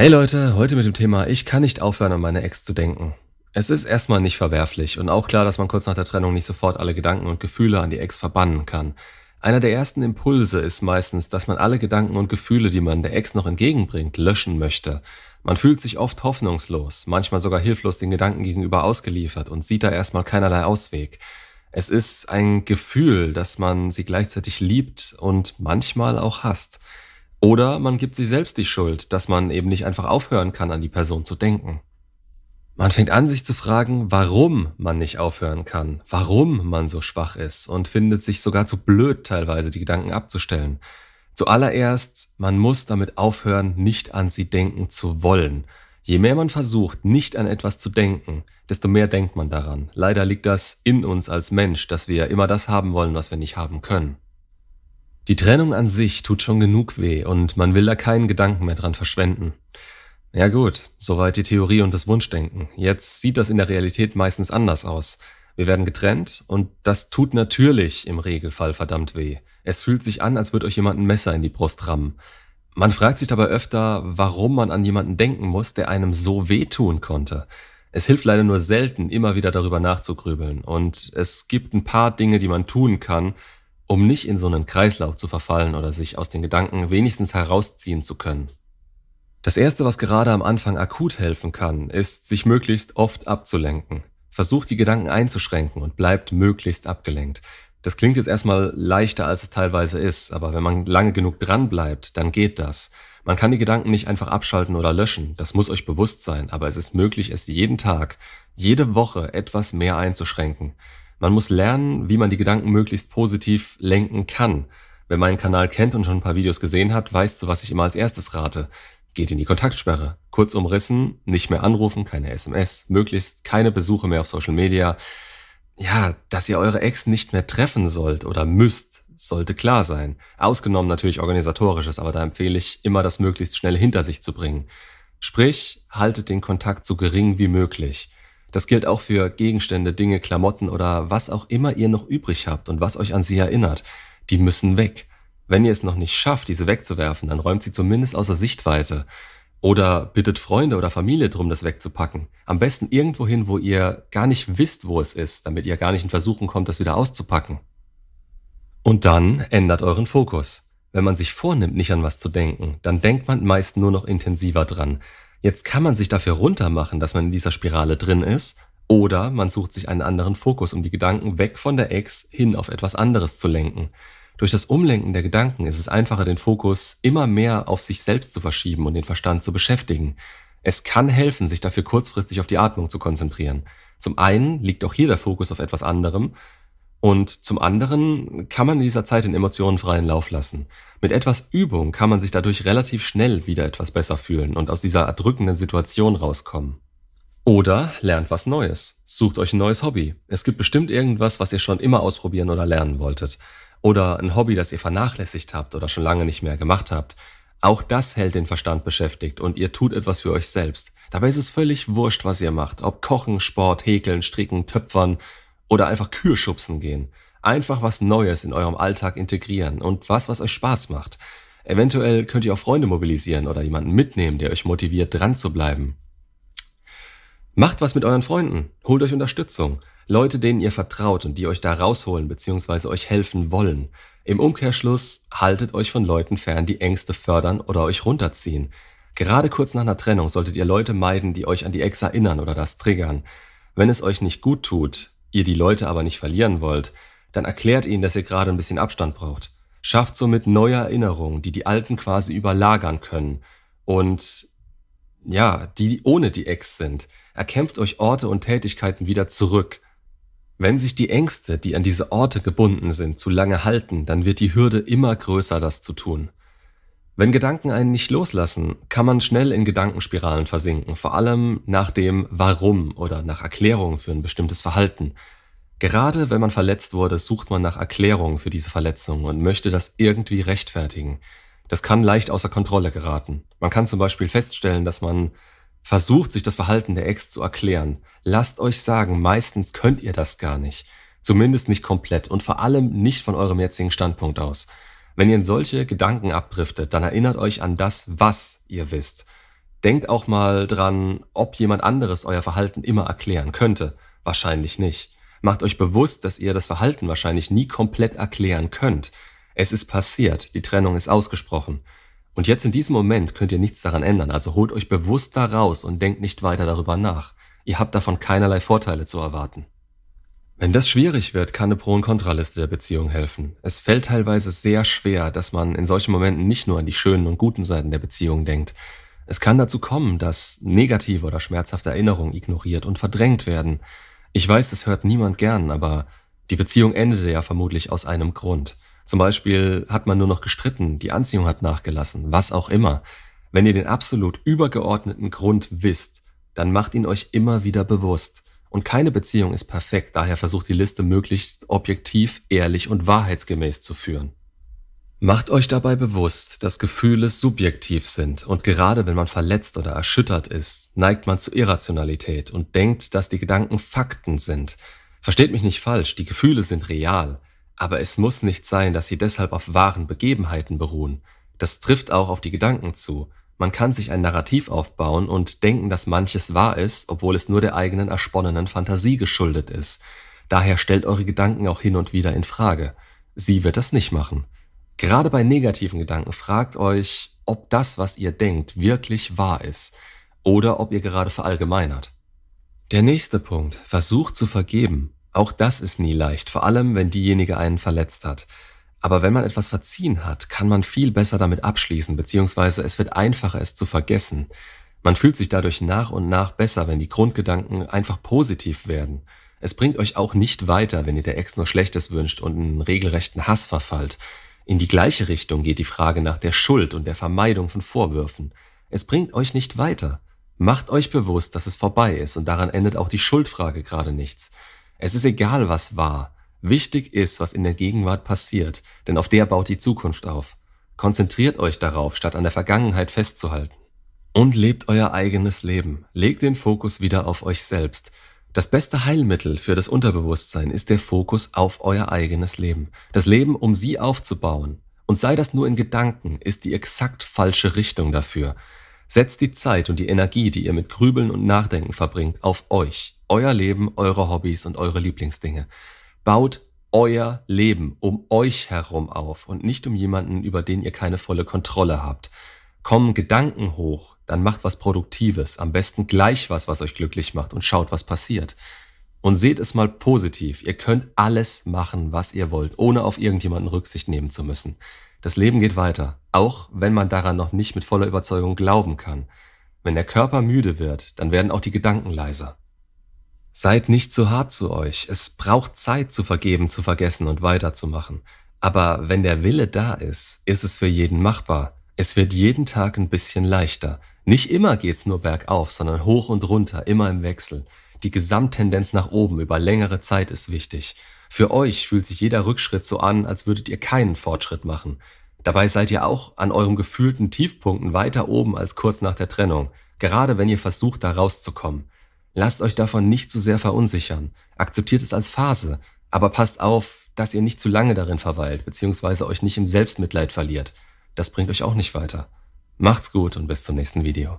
Hey Leute, heute mit dem Thema Ich kann nicht aufhören, an meine Ex zu denken. Es ist erstmal nicht verwerflich und auch klar, dass man kurz nach der Trennung nicht sofort alle Gedanken und Gefühle an die Ex verbannen kann. Einer der ersten Impulse ist meistens, dass man alle Gedanken und Gefühle, die man der Ex noch entgegenbringt, löschen möchte. Man fühlt sich oft hoffnungslos, manchmal sogar hilflos den Gedanken gegenüber ausgeliefert und sieht da erstmal keinerlei Ausweg. Es ist ein Gefühl, dass man sie gleichzeitig liebt und manchmal auch hasst. Oder man gibt sich selbst die Schuld, dass man eben nicht einfach aufhören kann, an die Person zu denken. Man fängt an, sich zu fragen, warum man nicht aufhören kann, warum man so schwach ist und findet sich sogar zu blöd, teilweise die Gedanken abzustellen. Zuallererst, man muss damit aufhören, nicht an sie denken zu wollen. Je mehr man versucht, nicht an etwas zu denken, desto mehr denkt man daran. Leider liegt das in uns als Mensch, dass wir immer das haben wollen, was wir nicht haben können. Die Trennung an sich tut schon genug weh und man will da keinen Gedanken mehr dran verschwenden. Ja gut, soweit die Theorie und das Wunschdenken. Jetzt sieht das in der Realität meistens anders aus. Wir werden getrennt und das tut natürlich im Regelfall verdammt weh. Es fühlt sich an, als würde euch jemand ein Messer in die Brust rammen. Man fragt sich dabei öfter, warum man an jemanden denken muss, der einem so wehtun konnte. Es hilft leider nur selten, immer wieder darüber nachzugrübeln. Und es gibt ein paar Dinge, die man tun kann, um nicht in so einen Kreislauf zu verfallen oder sich aus den Gedanken wenigstens herausziehen zu können. Das Erste, was gerade am Anfang akut helfen kann, ist, sich möglichst oft abzulenken. Versucht die Gedanken einzuschränken und bleibt möglichst abgelenkt. Das klingt jetzt erstmal leichter, als es teilweise ist, aber wenn man lange genug dran bleibt, dann geht das. Man kann die Gedanken nicht einfach abschalten oder löschen, das muss euch bewusst sein, aber es ist möglich, es jeden Tag, jede Woche etwas mehr einzuschränken. Man muss lernen, wie man die Gedanken möglichst positiv lenken kann. Wer meinen Kanal kennt und schon ein paar Videos gesehen hat, weiß, zu was ich immer als erstes rate. Geht in die Kontaktsperre. Kurz umrissen, nicht mehr anrufen, keine SMS, möglichst keine Besuche mehr auf Social Media. Ja, dass ihr eure Ex nicht mehr treffen sollt oder müsst, sollte klar sein. Ausgenommen natürlich organisatorisches, aber da empfehle ich immer, das möglichst schnell hinter sich zu bringen. Sprich, haltet den Kontakt so gering wie möglich. Das gilt auch für Gegenstände, Dinge, Klamotten oder was auch immer ihr noch übrig habt und was euch an sie erinnert. Die müssen weg. Wenn ihr es noch nicht schafft, diese wegzuwerfen, dann räumt sie zumindest außer Sichtweite. Oder bittet Freunde oder Familie drum, das wegzupacken. Am besten irgendwo hin, wo ihr gar nicht wisst, wo es ist, damit ihr gar nicht in Versuchen kommt, das wieder auszupacken. Und dann ändert euren Fokus. Wenn man sich vornimmt, nicht an was zu denken, dann denkt man meist nur noch intensiver dran. Jetzt kann man sich dafür runtermachen, dass man in dieser Spirale drin ist, oder man sucht sich einen anderen Fokus, um die Gedanken weg von der Ex hin auf etwas anderes zu lenken. Durch das Umlenken der Gedanken ist es einfacher, den Fokus immer mehr auf sich selbst zu verschieben und den Verstand zu beschäftigen. Es kann helfen, sich dafür kurzfristig auf die Atmung zu konzentrieren. Zum einen liegt auch hier der Fokus auf etwas anderem und zum anderen kann man in dieser Zeit den Emotionen freien Lauf lassen. Mit etwas Übung kann man sich dadurch relativ schnell wieder etwas besser fühlen und aus dieser erdrückenden Situation rauskommen. Oder lernt was Neues. Sucht euch ein neues Hobby. Es gibt bestimmt irgendwas, was ihr schon immer ausprobieren oder lernen wolltet. Oder ein Hobby, das ihr vernachlässigt habt oder schon lange nicht mehr gemacht habt. Auch das hält den Verstand beschäftigt und ihr tut etwas für euch selbst. Dabei ist es völlig wurscht, was ihr macht. Ob Kochen, Sport, Häkeln, Stricken, Töpfern oder einfach Kühe schubsen gehen. Einfach was Neues in eurem Alltag integrieren und was, was euch Spaß macht. Eventuell könnt ihr auch Freunde mobilisieren oder jemanden mitnehmen, der euch motiviert, dran zu bleiben. Macht was mit euren Freunden, holt euch Unterstützung, Leute, denen ihr vertraut und die euch da rausholen bzw. euch helfen wollen. Im Umkehrschluss haltet euch von Leuten fern, die Ängste fördern oder euch runterziehen. Gerade kurz nach einer Trennung solltet ihr Leute meiden, die euch an die Ex erinnern oder das triggern. Wenn es euch nicht gut tut, ihr die Leute aber nicht verlieren wollt, dann erklärt ihnen, dass ihr gerade ein bisschen Abstand braucht. Schafft somit neue Erinnerungen, die die alten quasi überlagern können und ja, die ohne die Ex sind. Erkämpft euch Orte und Tätigkeiten wieder zurück. Wenn sich die Ängste, die an diese Orte gebunden sind, zu lange halten, dann wird die Hürde immer größer, das zu tun. Wenn Gedanken einen nicht loslassen, kann man schnell in Gedankenspiralen versinken, vor allem nach dem Warum oder nach Erklärungen für ein bestimmtes Verhalten. Gerade wenn man verletzt wurde, sucht man nach Erklärungen für diese Verletzung und möchte das irgendwie rechtfertigen. Das kann leicht außer Kontrolle geraten. Man kann zum Beispiel feststellen, dass man versucht, sich das Verhalten der Ex zu erklären. Lasst euch sagen, meistens könnt ihr das gar nicht. Zumindest nicht komplett und vor allem nicht von eurem jetzigen Standpunkt aus. Wenn ihr in solche Gedanken abdriftet, dann erinnert euch an das, was ihr wisst. Denkt auch mal dran, ob jemand anderes euer Verhalten immer erklären könnte. Wahrscheinlich nicht. Macht euch bewusst, dass ihr das Verhalten wahrscheinlich nie komplett erklären könnt. Es ist passiert, die Trennung ist ausgesprochen. Und jetzt in diesem Moment könnt ihr nichts daran ändern, also holt euch bewusst da raus und denkt nicht weiter darüber nach. Ihr habt davon keinerlei Vorteile zu erwarten. Wenn das schwierig wird, kann eine Pro- und Kontraliste der Beziehung helfen. Es fällt teilweise sehr schwer, dass man in solchen Momenten nicht nur an die schönen und guten Seiten der Beziehung denkt. Es kann dazu kommen, dass negative oder schmerzhafte Erinnerungen ignoriert und verdrängt werden. Ich weiß, das hört niemand gern, aber die Beziehung endete ja vermutlich aus einem Grund. Zum Beispiel hat man nur noch gestritten, die Anziehung hat nachgelassen, was auch immer. Wenn ihr den absolut übergeordneten Grund wisst, dann macht ihn euch immer wieder bewusst. Und keine Beziehung ist perfekt, daher versucht die Liste möglichst objektiv, ehrlich und wahrheitsgemäß zu führen. Macht euch dabei bewusst, dass Gefühle subjektiv sind und gerade wenn man verletzt oder erschüttert ist, neigt man zu Irrationalität und denkt, dass die Gedanken Fakten sind. Versteht mich nicht falsch, die Gefühle sind real, aber es muss nicht sein, dass sie deshalb auf wahren Begebenheiten beruhen. Das trifft auch auf die Gedanken zu. Man kann sich ein Narrativ aufbauen und denken, dass manches wahr ist, obwohl es nur der eigenen ersponnenen Fantasie geschuldet ist. Daher stellt eure Gedanken auch hin und wieder in Frage. Sie wird das nicht machen. Gerade bei negativen Gedanken fragt euch, ob das, was ihr denkt, wirklich wahr ist oder ob ihr gerade verallgemeinert. Der nächste Punkt. Versucht zu vergeben. Auch das ist nie leicht, vor allem wenn diejenige einen verletzt hat. Aber wenn man etwas verziehen hat, kann man viel besser damit abschließen, beziehungsweise es wird einfacher, es zu vergessen. Man fühlt sich dadurch nach und nach besser, wenn die Grundgedanken einfach positiv werden. Es bringt euch auch nicht weiter, wenn ihr der Ex nur Schlechtes wünscht und einen regelrechten Hass verfallt. In die gleiche Richtung geht die Frage nach der Schuld und der Vermeidung von Vorwürfen. Es bringt euch nicht weiter. Macht euch bewusst, dass es vorbei ist und daran endet auch die Schuldfrage gerade nichts. Es ist egal, was war. Wichtig ist, was in der Gegenwart passiert, denn auf der baut die Zukunft auf. Konzentriert euch darauf, statt an der Vergangenheit festzuhalten. Und lebt euer eigenes Leben. Legt den Fokus wieder auf euch selbst. Das beste Heilmittel für das Unterbewusstsein ist der Fokus auf euer eigenes Leben. Das Leben, um sie aufzubauen. Und sei das nur in Gedanken, ist die exakt falsche Richtung dafür. Setzt die Zeit und die Energie, die ihr mit Grübeln und Nachdenken verbringt, auf euch, euer Leben, eure Hobbys und eure Lieblingsdinge. Baut euer Leben um euch herum auf und nicht um jemanden, über den ihr keine volle Kontrolle habt. Kommen Gedanken hoch, dann macht was Produktives, am besten gleich was, was euch glücklich macht und schaut, was passiert. Und seht es mal positiv, ihr könnt alles machen, was ihr wollt, ohne auf irgendjemanden Rücksicht nehmen zu müssen. Das Leben geht weiter, auch wenn man daran noch nicht mit voller Überzeugung glauben kann. Wenn der Körper müde wird, dann werden auch die Gedanken leiser. Seid nicht zu hart zu euch. Es braucht Zeit zu vergeben, zu vergessen und weiterzumachen. Aber wenn der Wille da ist, ist es für jeden machbar. Es wird jeden Tag ein bisschen leichter. Nicht immer geht's nur bergauf, sondern hoch und runter, immer im Wechsel. Die Gesamttendenz nach oben über längere Zeit ist wichtig. Für euch fühlt sich jeder Rückschritt so an, als würdet ihr keinen Fortschritt machen. Dabei seid ihr auch an eurem gefühlten Tiefpunkten weiter oben als kurz nach der Trennung, gerade wenn ihr versucht, da rauszukommen. Lasst euch davon nicht zu sehr verunsichern. Akzeptiert es als Phase, aber passt auf, dass ihr nicht zu lange darin verweilt, beziehungsweise euch nicht im Selbstmitleid verliert. Das bringt euch auch nicht weiter. Macht's gut und bis zum nächsten Video.